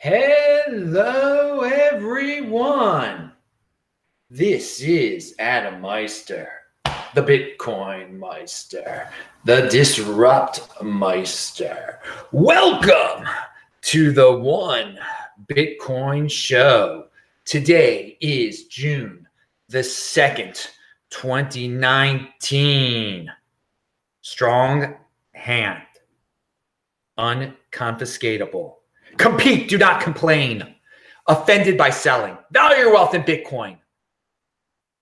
Hello, everyone. This is Adam Meister, the Bitcoin Meister, the Disrupt Meister. Welcome to the One Bitcoin Show. Today is June the 2nd, 2019. Strong hand, unconfiscatable Compete, do not complain. Offended by selling. Value your wealth in Bitcoin.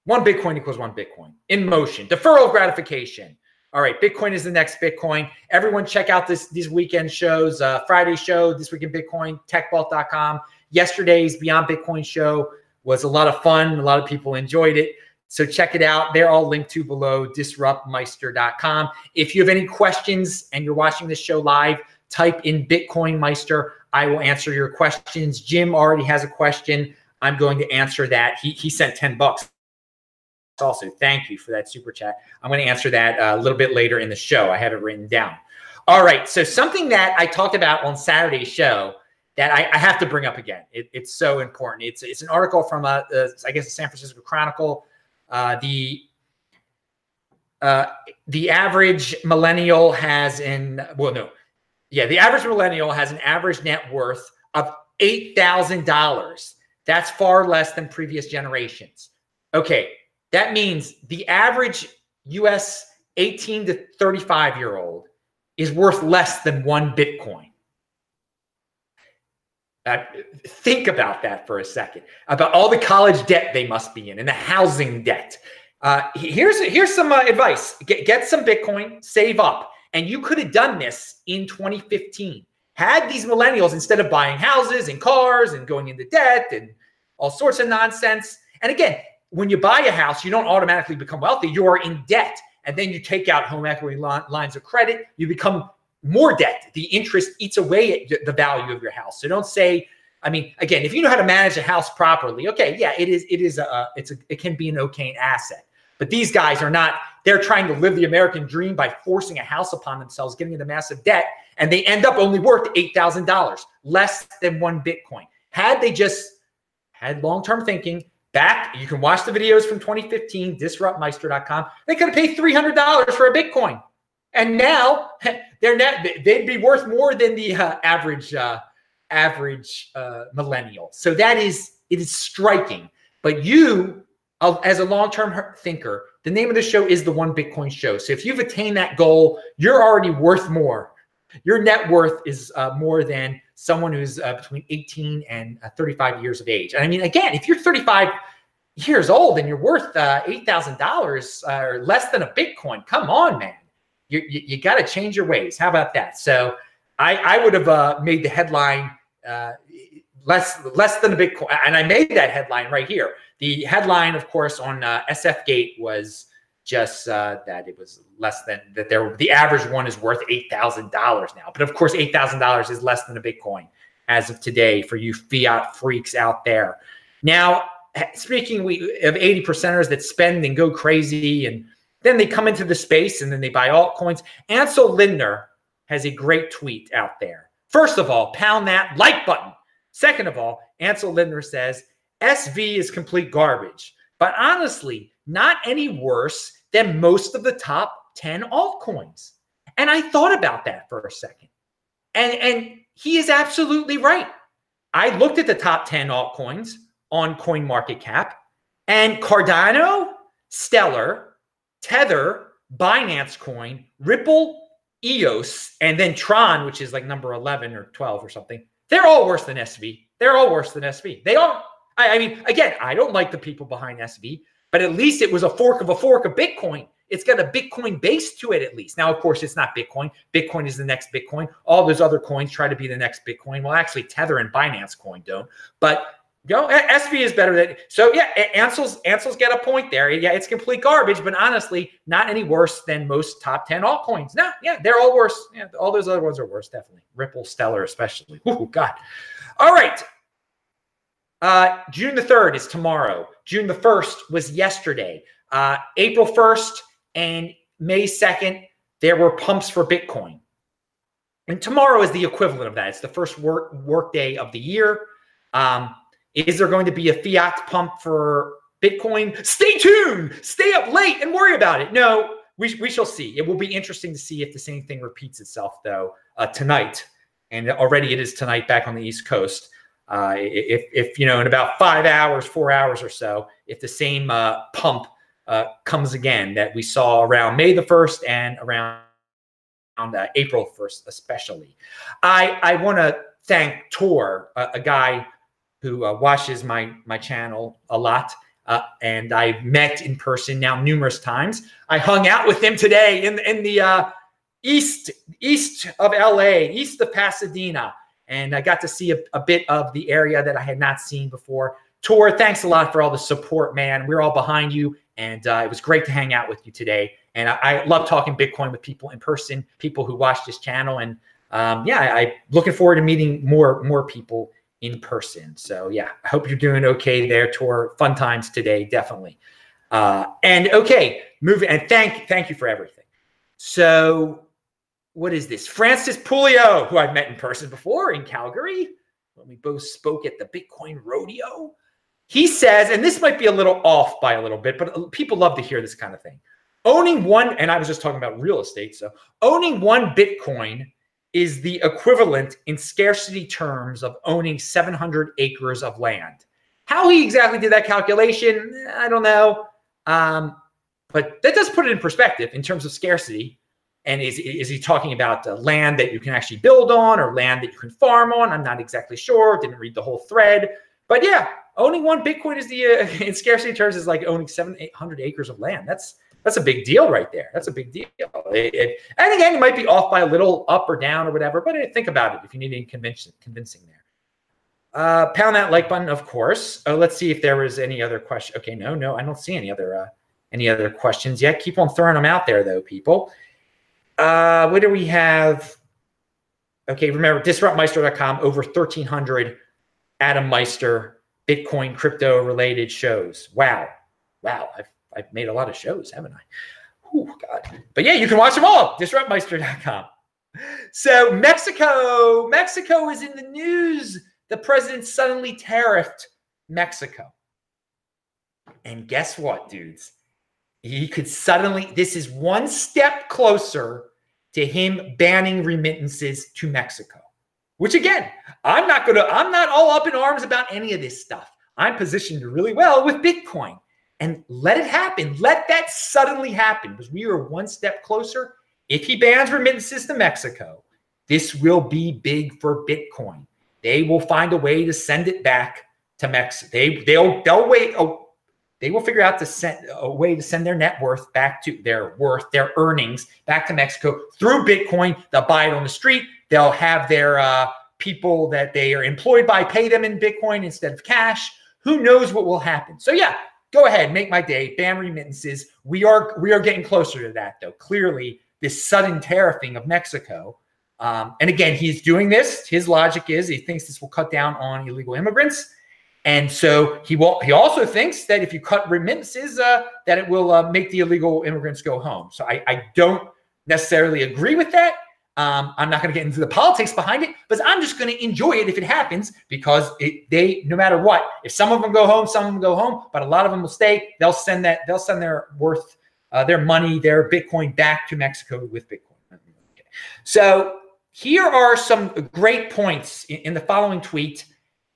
One Bitcoin equals one Bitcoin. In motion. Deferral of gratification. All right, Bitcoin is the next Bitcoin. Everyone check out this these weekend shows. Uh, Friday show, This Week in Bitcoin, techbalt.com. Yesterday's Beyond Bitcoin show was a lot of fun. A lot of people enjoyed it. So check it out. They're all linked to below disruptmeister.com. If you have any questions and you're watching this show live, type in Bitcoin Meister. I will answer your questions. Jim already has a question. I'm going to answer that. He, he sent 10 bucks. Also, thank you for that super chat. I'm going to answer that uh, a little bit later in the show. I have it written down. All right. So, something that I talked about on Saturday's show that I, I have to bring up again. It, it's so important. It's, it's an article from, a, a, I guess, the San Francisco Chronicle. Uh, the uh, the average millennial has in well, no, yeah, the average millennial has an average net worth of $8,000. That's far less than previous generations. Okay, that means the average US 18 to 35 year old is worth less than one Bitcoin. Uh, think about that for a second about all the college debt they must be in and the housing debt. Uh, here's here's some uh, advice: get, get some Bitcoin, save up. And you could have done this in 2015. Had these millennials, instead of buying houses and cars and going into debt and all sorts of nonsense. And again, when you buy a house, you don't automatically become wealthy. You are in debt. And then you take out home equity lines of credit, you become more debt. The interest eats away at the value of your house. So don't say, I mean, again, if you know how to manage a house properly, okay, yeah, it is, it is a, it's a, it can be an okay asset. But these guys are not, they're trying to live the American dream by forcing a house upon themselves, getting into massive debt, and they end up only worth $8,000, less than one Bitcoin. Had they just had long term thinking, back, you can watch the videos from 2015, disruptmeister.com, they could have paid $300 for a Bitcoin. And now they're net, they'd be worth more than the uh, average uh, average uh, millennial. So that is it is striking. But you as a long-term thinker, the name of the show is the One Bitcoin Show. So if you've attained that goal, you're already worth more. Your net worth is uh, more than someone who's uh, between 18 and uh, 35 years of age. And I mean, again, if you're 35 years old and you're worth uh, $8,000 uh, or less than a Bitcoin, come on, man. You, you, you got to change your ways. How about that? So I, I would have uh, made the headline less less than a Bitcoin, and I made that headline right here. The headline, of course, on uh, SF Gate was just uh, that it was less than that. There, the average one is worth eight thousand dollars now. But of course, eight thousand dollars is less than a Bitcoin as of today for you fiat freaks out there. Now, speaking we, of eighty percenters that spend and go crazy, and then they come into the space and then they buy altcoins. Ansel Lindner has a great tweet out there. First of all, pound that like button. Second of all, Ansel Lindner says SV is complete garbage, but honestly, not any worse than most of the top 10 altcoins. And I thought about that for a second. And, and he is absolutely right. I looked at the top 10 altcoins on CoinMarketCap, and Cardano, Stellar, Tether, Binance Coin, Ripple, EOS, and then Tron, which is like number 11 or 12 or something. They're all worse than SV. They're all worse than SV. They all I, I mean, again, I don't like the people behind SV, but at least it was a fork of a fork of Bitcoin. It's got a Bitcoin base to it, at least. Now, of course, it's not Bitcoin. Bitcoin is the next Bitcoin. All those other coins try to be the next Bitcoin. Well, actually, Tether and Binance Coin don't. But you know, SV is better than so. Yeah, Ansel's Ansel's got a point there. Yeah, it's complete garbage, but honestly, not any worse than most top ten altcoins. No, yeah, they're all worse. Yeah, all those other ones are worse, definitely. Ripple, Stellar, especially. Oh God. All right. Uh, June the 3rd is tomorrow. June the 1st was yesterday. Uh, April 1st and May 2nd, there were pumps for Bitcoin. And tomorrow is the equivalent of that. It's the first work work day of the year. Um, is there going to be a fiat pump for Bitcoin? Stay tuned. Stay up late and worry about it. No, we, we shall see. It will be interesting to see if the same thing repeats itself, though, uh, tonight. And already it is tonight back on the East Coast. Uh, if, if, you know, in about five hours, four hours or so, if the same uh, pump uh, comes again that we saw around May the 1st and around uh, April 1st, especially. I, I want to thank Tor, a, a guy who uh, watches my, my channel a lot. Uh, and I've met in person now numerous times. I hung out with him today in in the uh, east east of LA, east of Pasadena, and I got to see a, a, bit of the area that I had not seen before. Tor, thanks a lot for all the support, man. We're all behind you, and uh, it was great to hang out with you today. And I, I, love talking Bitcoin with people in person, people who watch this channel, and um, yeah, I, I'm looking forward to meeting more more people in person. So yeah, I hope you're doing okay there, Tor Fun times today, definitely. Uh, and okay, moving and thank thank you for everything. So what is this? Francis Pouliot, who I've met in person before in Calgary when we both spoke at the Bitcoin rodeo. He says, and this might be a little off by a little bit, but people love to hear this kind of thing. Owning one, and I was just talking about real estate. So owning one Bitcoin is the equivalent in scarcity terms of owning 700 acres of land. How he exactly did that calculation, I don't know. Um, but that does put it in perspective in terms of scarcity. And is, is he talking about uh, land that you can actually build on or land that you can farm on? I'm not exactly sure. Didn't read the whole thread. But yeah, owning one Bitcoin is the, uh, in scarcity terms, is like owning seven, 800 acres of land. That's that's a big deal right there. That's a big deal. It, it, and again, you might be off by a little up or down or whatever, but think about it if you need any convincing, convincing there. Uh, pound that like button, of course. Uh, let's see if there was any other question. Okay, no, no, I don't see any other uh, any other questions yet. Keep on throwing them out there, though, people. Uh, what do we have? Okay, remember disruptmeister.com over 1,300 Adam Meister Bitcoin crypto related shows. Wow, wow, I've I've made a lot of shows, haven't I? Oh God. But yeah, you can watch them all. Disruptmeister.com. So Mexico, Mexico is in the news. The president suddenly tariffed Mexico. And guess what, dudes? He could suddenly, this is one step closer to him banning remittances to Mexico. Which again, I'm not gonna, I'm not all up in arms about any of this stuff. I'm positioned really well with Bitcoin and let it happen. Let that suddenly happen because we are one step closer. If he bans remittances to Mexico, this will be big for Bitcoin. They will find a way to send it back to Mexico. They they'll they'll wait. Oh, they will figure out to send a way to send their net worth back to their worth, their earnings back to Mexico through Bitcoin. They'll buy it on the street. They'll have their uh, people that they are employed by pay them in Bitcoin instead of cash. Who knows what will happen? So yeah, go ahead, make my day, ban remittances. We are we are getting closer to that though. Clearly, this sudden tariffing of Mexico. Um, and again, he's doing this. His logic is he thinks this will cut down on illegal immigrants, and so he will. He also thinks that if you cut remittances, uh, that it will uh, make the illegal immigrants go home. So I, I don't necessarily agree with that. Um, I'm not going to get into the politics behind it, but I'm just going to enjoy it if it happens because it, they, no matter what, if some of them go home, some of them go home, but a lot of them will stay. They'll send that, they'll send their worth, uh, their money, their Bitcoin back to Mexico with Bitcoin. Okay. So here are some great points in, in the following tweet,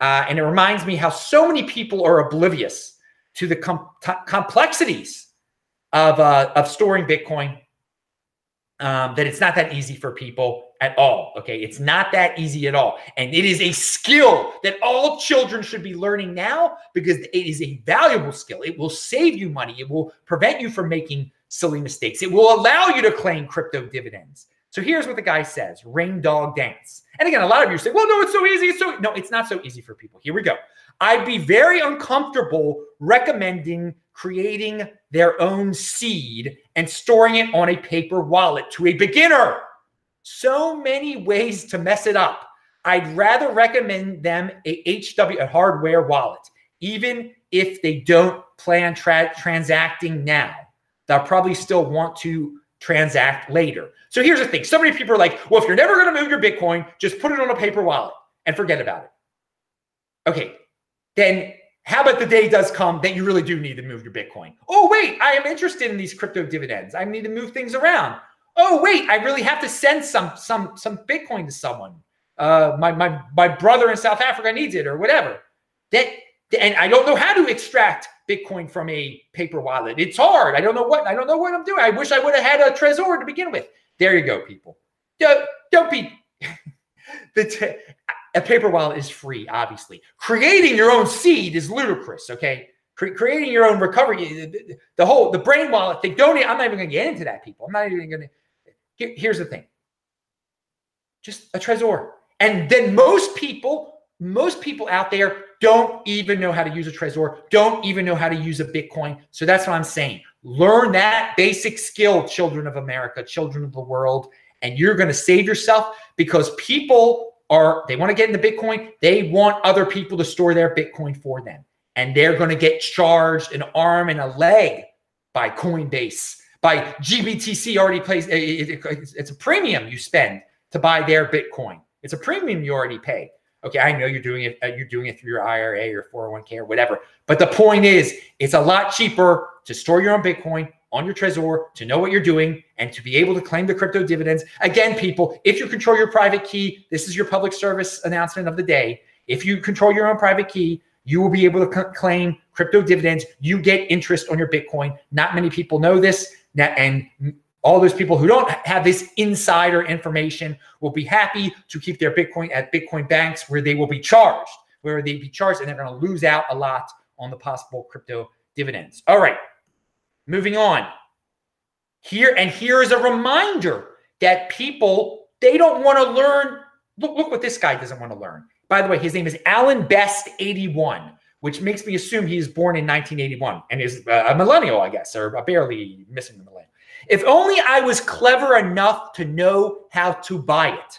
uh, and it reminds me how so many people are oblivious to the com- t- complexities of uh, of storing Bitcoin um, that it's not that easy for people at all. Okay. It's not that easy at all. And it is a skill that all children should be learning now because it is a valuable skill. It will save you money, it will prevent you from making silly mistakes, it will allow you to claim crypto dividends. So here's what the guy says Rain Dog Dance. And again, a lot of you say, well, no, it's so easy. It's so, no, it's not so easy for people. Here we go. I'd be very uncomfortable recommending creating their own seed and storing it on a paper wallet to a beginner. So many ways to mess it up. I'd rather recommend them a HW, a hardware wallet, even if they don't plan tra- transacting now. They'll probably still want to transact later. So here's the thing so many people are like, well, if you're never going to move your Bitcoin, just put it on a paper wallet and forget about it. Okay, then how about the day does come that you really do need to move your Bitcoin? Oh, wait, I am interested in these crypto dividends. I need to move things around. Oh, wait, I really have to send some some some Bitcoin to someone. Uh, my my my brother in South Africa needs it or whatever. That and I don't know how to extract Bitcoin from a paper wallet. It's hard. I don't know what I don't know what I'm doing. I wish I would have had a Trezor to begin with. There you go, people. Don't don't be the t- a paper wallet is free, obviously. Creating your own seed is ludicrous. Okay, Cre- creating your own recovery, the, whole the brain wallet thing. Don't. I'm not even going to get into that, people. I'm not even going to. Here, here's the thing. Just a Trezor, and then most people, most people out there don't even know how to use a Trezor, don't even know how to use a Bitcoin. So that's what I'm saying. Learn that basic skill, children of America, children of the world, and you're going to save yourself because people are, they want to get into Bitcoin. They want other people to store their Bitcoin for them. And they're going to get charged an arm and a leg by Coinbase, by GBTC already pays. It's a premium you spend to buy their Bitcoin. It's a premium you already pay. Okay, I know you're doing it. Uh, you're doing it through your IRA or 401k or whatever. But the point is, it's a lot cheaper to store your own Bitcoin on your Trezor, to know what you're doing, and to be able to claim the crypto dividends. Again, people, if you control your private key, this is your public service announcement of the day. If you control your own private key, you will be able to c- claim crypto dividends. You get interest on your Bitcoin. Not many people know this. And all those people who don't have this insider information will be happy to keep their Bitcoin at Bitcoin banks where they will be charged, where they be charged, and they're going to lose out a lot on the possible crypto dividends. All right, moving on. Here and here is a reminder that people they don't want to learn. Look, look what this guy doesn't want to learn. By the way, his name is Alan Best 81, which makes me assume he is born in 1981 and is uh, a millennial, I guess, or barely missing the millennial. If only I was clever enough to know how to buy it.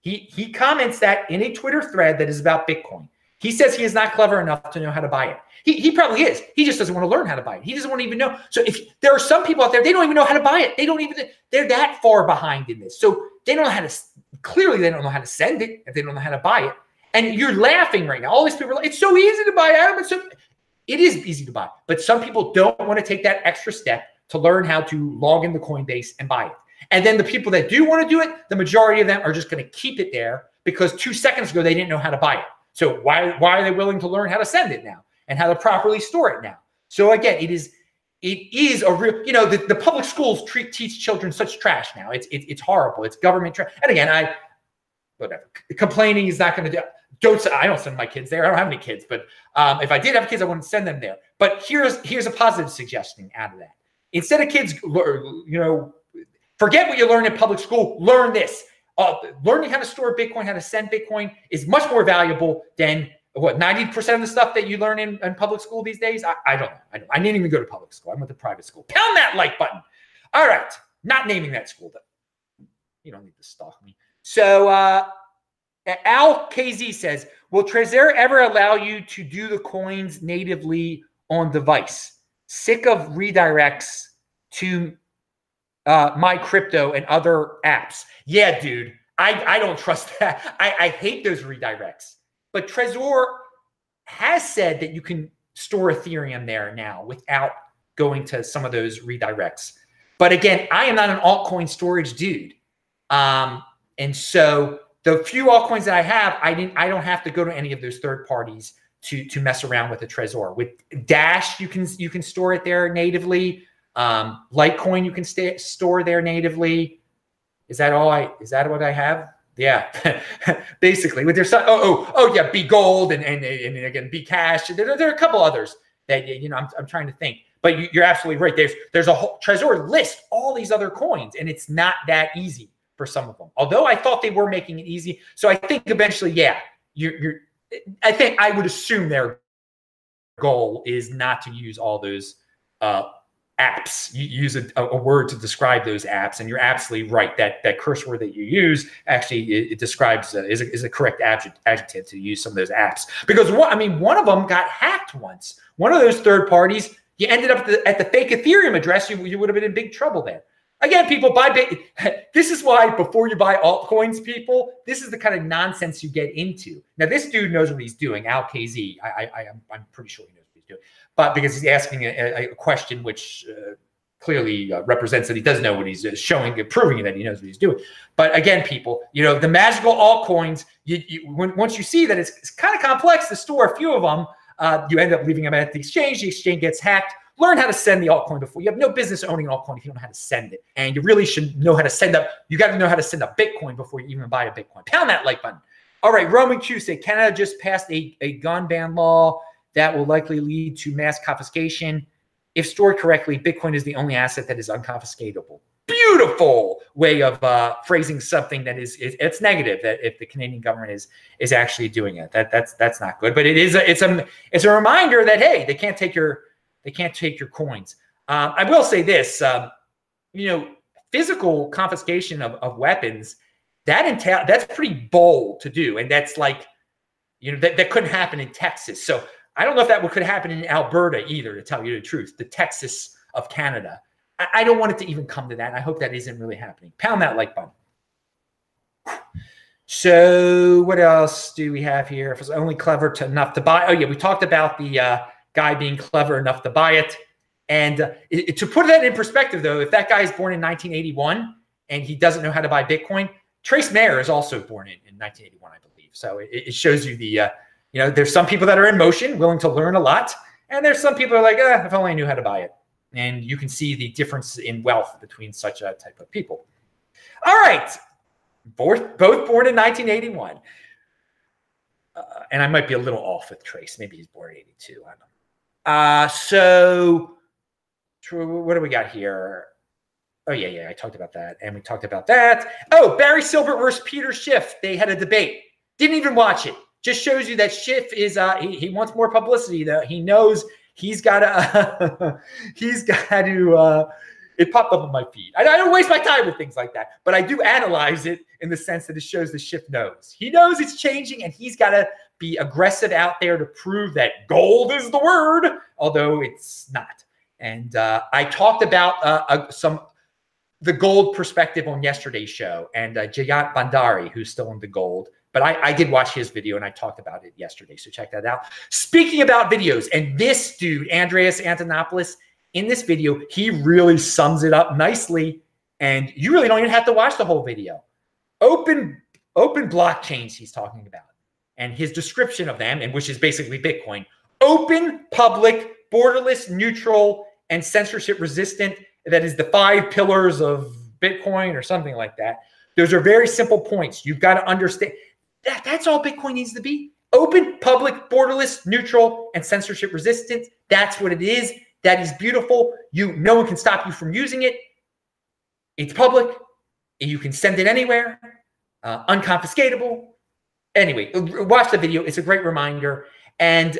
He, he comments that in a Twitter thread that is about Bitcoin. He says he is not clever enough to know how to buy it. He, he probably is. He just doesn't want to learn how to buy it. He doesn't want to even know. So if there are some people out there, they don't even know how to buy it. They don't even, they're that far behind in this. So they don't know how to, clearly they don't know how to send it if they don't know how to buy it. And you're laughing right now. All these people are like, it's so easy to buy, Adam. It's so, it is easy to buy. But some people don't want to take that extra step to learn how to log into Coinbase and buy it. And then the people that do want to do it, the majority of them are just going to keep it there because two seconds ago they didn't know how to buy it. So why why are they willing to learn how to send it now and how to properly store it now? So again, it is it is a real you know the, the public schools treat teach children such trash now. It's it, it's horrible. It's government trash. And again, I whatever complaining is not going to do. Don't I don't send my kids there. I don't have any kids, but um, if I did have kids, I wouldn't send them there. But here's here's a positive suggestion out of that Instead of kids, you know, forget what you learn in public school, learn this. Uh, learning how to store Bitcoin, how to send Bitcoin is much more valuable than what 90% of the stuff that you learn in, in public school these days. I, I don't. I, I didn't even go to public school. I went to private school. Pound that like button. All right. Not naming that school, though. you don't need to stalk me. So uh, Al KZ says, Will Trezor ever allow you to do the coins natively on device? sick of redirects to uh, my crypto and other apps. Yeah, dude, I, I don't trust that. I, I hate those redirects. But Trezor has said that you can store Ethereum there now without going to some of those redirects. But again, I am not an altcoin storage dude. Um, and so the few altcoins that I have, I didn't I don't have to go to any of those third parties to to mess around with the Trezor. With Dash, you can you can store it there natively. Um, Litecoin, you can store there natively. Is that all I? Is that what I have? Yeah, basically with your. Oh, oh, oh, yeah. Be gold and and, and again, be cash. There, there are a couple others that you know. I'm, I'm trying to think, but you, you're absolutely right. There's there's a whole Trezor list all these other coins, and it's not that easy for some of them. Although I thought they were making it easy, so I think eventually, yeah, you're you're I think I would assume their goal is not to use all those uh, apps. You use a, a, word to describe those apps, and you're absolutely right that that curse word that you use actually it, it describes uh, is, a, is a correct adjective, adjective to use some of those apps because one, I mean one of them got hacked once. One of those third parties, you ended up at the, at the fake Ethereum address. You you would have been in big trouble there. Again, people buy. This is why before you buy altcoins, people, this is the kind of nonsense you get into. Now, this dude knows what he's doing. Al KZ, I, I, I am, I'm pretty sure he knows what he's doing, but because he's asking a, a question which uh, clearly uh, represents that he does know what he's uh, showing, proving that he knows what he's doing. But again, people, you know, the magical altcoins. You, you when, once you see that it's, it's kind of complex to store a few of them, uh, you end up leaving them at the exchange. The exchange gets hacked learn how to send the altcoin before. You have no business owning an altcoin if you don't know how to send it. And you really should know how to send up. You got to know how to send a Bitcoin before you even buy a Bitcoin. Pound that like button. All right, Roman Q said Canada just passed a, a gun ban law that will likely lead to mass confiscation. If stored correctly, Bitcoin is the only asset that is unconfiscatable. Beautiful way of uh, phrasing something that is, is, it's negative. That if the Canadian government is is actually doing it, that that's that's not good. But it is a, it's a it's a reminder that hey, they can't take your they can't take your coins. Um, I will say this, um, you know, physical confiscation of, of weapons, that entail that's pretty bold to do. And that's like, you know, that, that couldn't happen in Texas. So I don't know if that could happen in Alberta either, to tell you the truth, the Texas of Canada. I, I don't want it to even come to that. I hope that isn't really happening. Pound that like button. So what else do we have here? If it's only clever to enough to buy. Oh yeah, we talked about the uh, guy being clever enough to buy it. And uh, it, to put that in perspective, though, if that guy is born in 1981 and he doesn't know how to buy Bitcoin, Trace Mayer is also born in, in 1981, I believe. So it, it shows you the, uh, you know, there's some people that are in motion, willing to learn a lot. And there's some people are like, eh, if only I knew how to buy it. And you can see the difference in wealth between such a type of people. All right. Both, both born in 1981. Uh, and I might be a little off with Trace. Maybe he's born in 82. I don't know. Uh, so what do we got here? Oh, yeah, yeah, I talked about that. And we talked about that. Oh, Barry Silbert versus Peter Schiff. They had a debate. Didn't even watch it. Just shows you that Schiff is uh he, he wants more publicity though. He knows he's gotta he's got to uh it popped up on my feed. I, I, don't waste my time with things like that, but I do analyze it in the sense that it shows the Schiff knows. He knows it's changing and he's got to be aggressive out there to prove that gold is the word, although it's not. And uh, I talked about uh, uh, some the gold perspective on yesterday's show, and uh, Jayant Bhandari, who's still in the gold. But I, I did watch his video and I talked about it yesterday, so check that out. Speaking about videos, and this dude, Andreas Antonopoulos, in this video, he really sums it up nicely, and you really don't even have to watch the whole video. Open open blockchains he's talking about and his description of them, and which is basically Bitcoin, open, public, borderless, neutral, and censorship resistant. That is the five pillars of Bitcoin or something like that. Those are very simple points. You've got to understand that that's all Bitcoin needs to be. Open, public, borderless, neutral, and censorship resistant. That's what it is. That is beautiful. You no one can stop you from using it. It's public. You can send it anywhere. Uh, unconfiscatable anyway, watch the video. It's a great reminder. And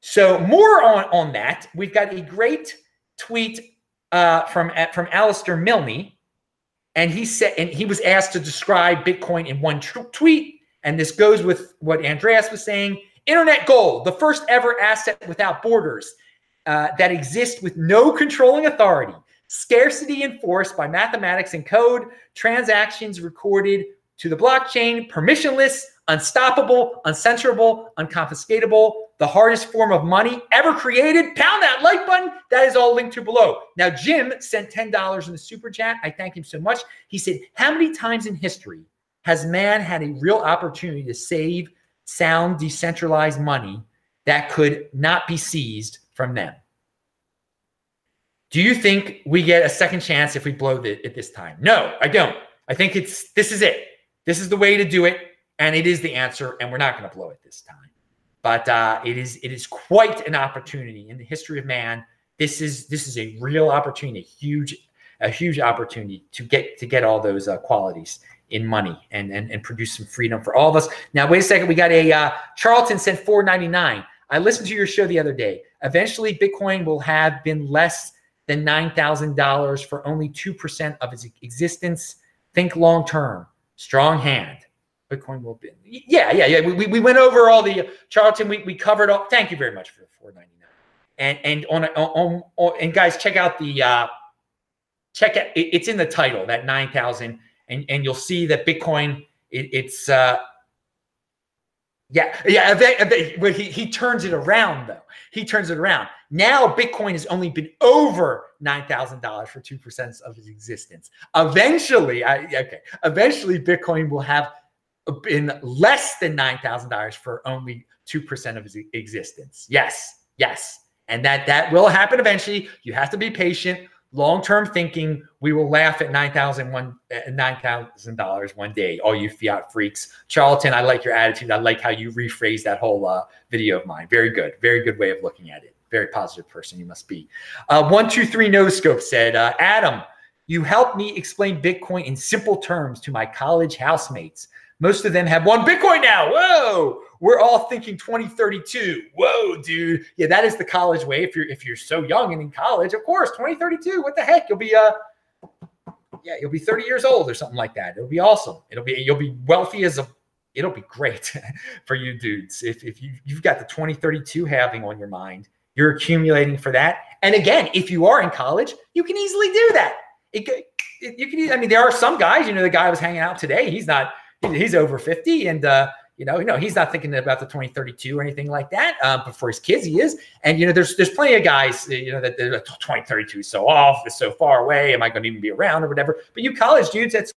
so more on, on that, we've got a great tweet uh, from from Alistair Milne, and he said, and he was asked to describe Bitcoin in one tr- tweet, and this goes with what Andreas was saying. Internet gold, the first ever asset without borders uh, that exists with no controlling authority, scarcity enforced by mathematics and code, transactions recorded to the blockchain, permissionless, unstoppable, uncensorable, unconfiscatable, the hardest form of money ever created. Pound that like button. That is all linked to below. Now, Jim sent $10 in the super chat. I thank him so much. He said, How many times in history has man had a real opportunity to save sound, decentralized money that could not be seized from them? Do you think we get a second chance if we blow it at this time? No, I don't. I think it's this is it. This is the way to do it and it is the answer, and we're not going to blow it this time. But uh, it is it is quite an opportunity in the history of man. This is this is a real opportunity, a huge a huge opportunity to get to get all those uh, qualities in money and, and and produce some freedom for all of us. Now, wait a second. We got a uh, Charlton sent four ninety nine. I listened to your show the other day. Eventually, Bitcoin will have been less than nine thousand dollars for only two percent of its existence. Think long term. Strong hand. Bitcoin will be. Yeah, yeah, yeah. We, we went over all the Charlton. We, we covered all. Thank you very much for the 499. And and on, on, on and guys, check out the uh, check it. It's in the title, that 9,000. And, and you'll see that Bitcoin, it, it's, uh, yeah, yeah. Well, he, he turns it around though. He turns it around. Now Bitcoin has only been over nine thousand dollars for two percent of its existence. Eventually, I, okay. Eventually, Bitcoin will have been less than nine thousand dollars for only two percent of its existence. Yes, yes, and that that will happen eventually. You have to be patient long-term thinking, we will laugh at nine thousand one day. All you fiat freaks, Charlton. I like your attitude. I like how you rephrase that whole uh, video of mine. Very good. Very good way of looking at it. Very positive person you must be. Uh, one two three no scope said, uh, Adam, you helped me explain Bitcoin in simple terms to my college housemates. Most of them have one Bitcoin now. Whoa! We're all thinking 2032. Whoa, dude. Yeah, that is the college way. If you're if you're so young and in college, of course, 2032. What the heck? You'll be uh yeah, you'll be 30 years old or something like that. It'll be awesome. It'll be you'll be wealthy as a it'll be great for you dudes. If if you you've got the 2032 halving on your mind, you're accumulating for that. And again, if you are in college, you can easily do that. It, it, you can I mean there are some guys, you know, the guy I was hanging out today, he's not he's over 50 and uh you know, know, he's not thinking about the 2032 or anything like that. Um, but for his kids, he is. And you know, there's there's plenty of guys, you know, that the 2032 is so off, it's so far away. Am I going to even be around or whatever? But you college dudes, it's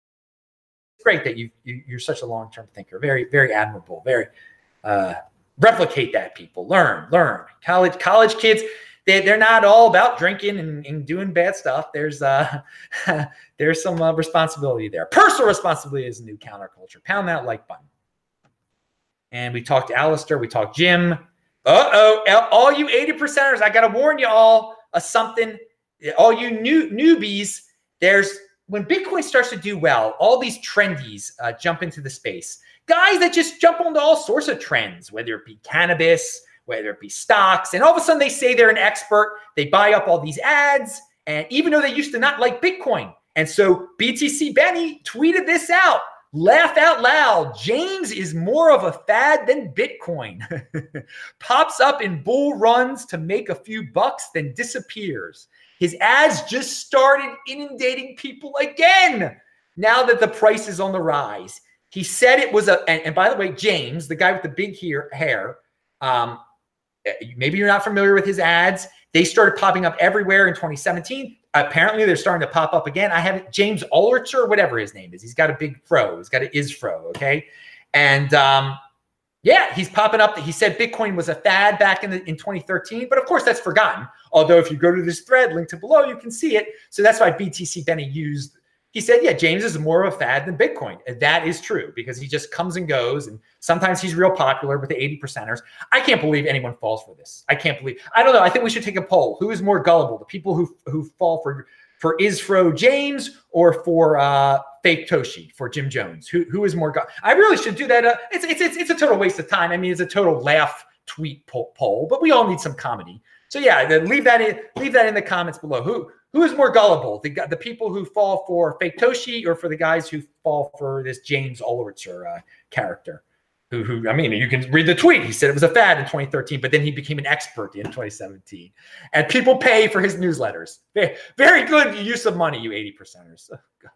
great that you, you you're such a long term thinker. Very very admirable. Very uh, replicate that. People learn learn. College college kids. They, they're not all about drinking and, and doing bad stuff. There's uh, there's some uh, responsibility there. Personal responsibility is a new counterculture. Pound that like button and we talked to Alistair, we talked Jim. Uh oh, all you 80 percenters, I got to warn you all of something. All you new newbies, there's when Bitcoin starts to do well, all these trendies uh, jump into the space. Guys that just jump onto all sorts of trends, whether it be cannabis, whether it be stocks, and all of a sudden they say they're an expert. They buy up all these ads, and even though they used to not like Bitcoin, and so BTC Benny tweeted this out. Laugh out loud. James is more of a fad than Bitcoin. Pops up in bull runs to make a few bucks, then disappears. His ads just started inundating people again now that the price is on the rise. He said it was a, and, and by the way, James, the guy with the big hair, hair um, maybe you're not familiar with his ads. They started popping up everywhere in 2017 apparently they're starting to pop up again. I have James Altucher or whatever his name is. He's got a big fro. He's got an is fro. Okay. And um, yeah, he's popping up. He said Bitcoin was a fad back in, the, in 2013, but of course that's forgotten. Although if you go to this thread linked to below, you can see it. So that's why BTC Benny used he said, yeah, James is more of a fad than Bitcoin. And that is true because he just comes and goes. And sometimes he's real popular with the 80 percenters. I can't believe anyone falls for this. I can't believe. I don't know. I think we should take a poll. Who is more gullible? The people who who fall for for Isfro James or for uh, Faketoshi for Jim Jones? Who who is more? Gu- I really should do that. Uh, it's, it's it's it's a total waste of time. I mean, it's a total laugh tweet poll, but we all need some comedy. So yeah, leave that in leave that in the comments below. Who who is more gullible? The the people who fall for Faketoshi or for the guys who fall for this James Altucher uh, character? Who, who, I mean, you can read the tweet. He said it was a fad in 2013, but then he became an expert in 2017. And people pay for his newsletters. Very, very good use of money, you 80 percenters. Oh, God.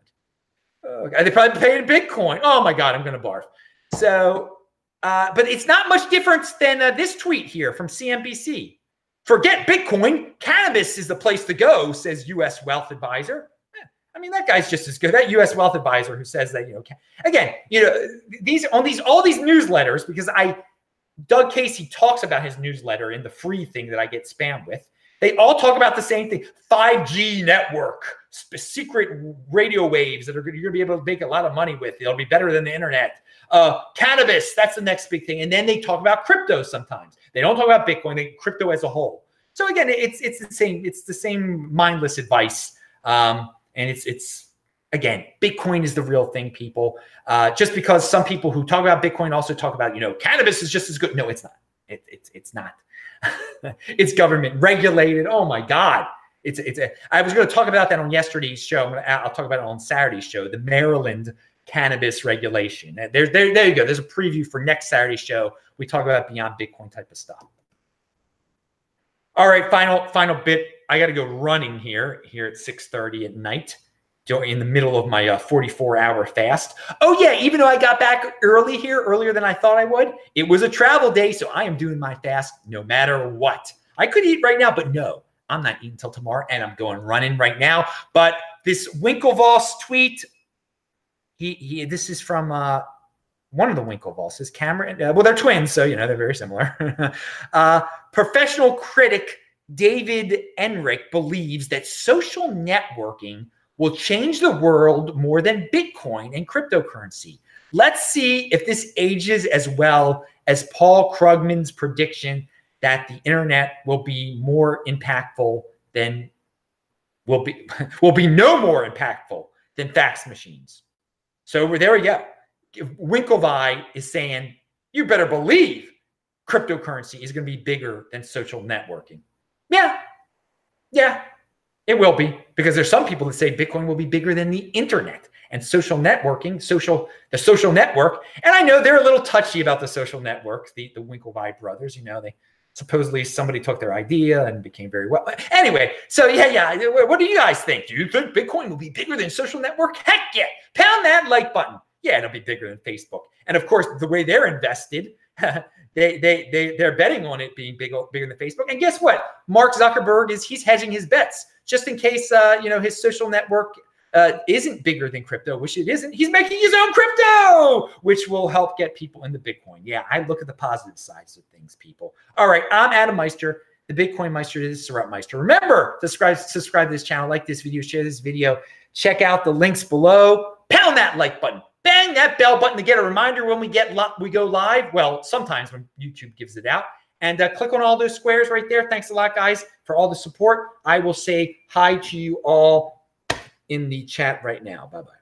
Oh, They probably pay in Bitcoin. Oh, my God, I'm going to barf. So, uh, but it's not much difference than uh, this tweet here from CNBC. Forget Bitcoin. Cannabis is the place to go, says U.S. Wealth Advisor. I mean, that guy's just as good. That U.S. Wealth Advisor who says that, you know, again, you know, these on these all these newsletters because I, Doug Casey talks about his newsletter in the free thing that I get spam with. They all talk about the same thing: 5G network, secret radio waves that are you're going to be able to make a lot of money with. It'll be better than the internet. Uh, cannabis, that's the next big thing. And then they talk about crypto sometimes. They don't talk about Bitcoin, they crypto as a whole. So again, it's it's the same, it's the same mindless advice. Um, and it's it's again, Bitcoin is the real thing, people. Uh, just because some people who talk about Bitcoin also talk about, you know, cannabis is just as good. No, it's not. It, it's it's not. it's government regulated. Oh my God. It's it's. A, I was going to talk about that on yesterday's show. I'm gonna, I'll talk about it on Saturday's show. The Maryland cannabis regulation. There, there, there you go. There's a preview for next Saturday's show. We talk about beyond Bitcoin type of stuff. All right, final final bit I got to go running here here at 6:30 at night in the middle of my uh, 44 hour fast. Oh, yeah, even though I got back early here, earlier than I thought I would, it was a travel day. So I am doing my fast no matter what. I could eat right now, but no, I'm not eating until tomorrow and I'm going running right now. But this Winklevoss tweet, he, he this is from uh, one of the Winklevosses, Cameron. Uh, well, they're twins, so you know they're very similar. uh, professional critic David Enrich believes that social networking will change the world more than Bitcoin and cryptocurrency. Let's see if this ages as well as Paul Krugman's prediction that the internet will be more impactful than will be will be no more impactful than fax machines. So there we go. Winklevi is saying you better believe cryptocurrency is going to be bigger than social networking. Yeah, yeah, it will be because there's some people that say Bitcoin will be bigger than the internet and social networking, social the social network. And I know they're a little touchy about the social network, the the Winklevi brothers. You know, they supposedly somebody took their idea and became very well. Anyway, so yeah, yeah. What do you guys think? Do you think Bitcoin will be bigger than social network? Heck yeah! Pound that like button. Yeah, it'll be bigger than Facebook. And of course, the way they're invested, they they they they're betting on it being bigger bigger than Facebook. And guess what? Mark Zuckerberg is he's hedging his bets just in case uh, you know his social network uh, isn't bigger than crypto, which it isn't. He's making his own crypto, which will help get people into Bitcoin. Yeah, I look at the positive sides of things, people. All right, I'm Adam Meister. The Bitcoin Meister this is Disrupt Meister. Remember, subscribe, subscribe to this channel, like this video, share this video. Check out the links below. Pound that like button. Bang that bell button to get a reminder when we get we go live. Well, sometimes when YouTube gives it out and uh, click on all those squares right there. Thanks a lot, guys, for all the support. I will say hi to you all in the chat right now. Bye bye.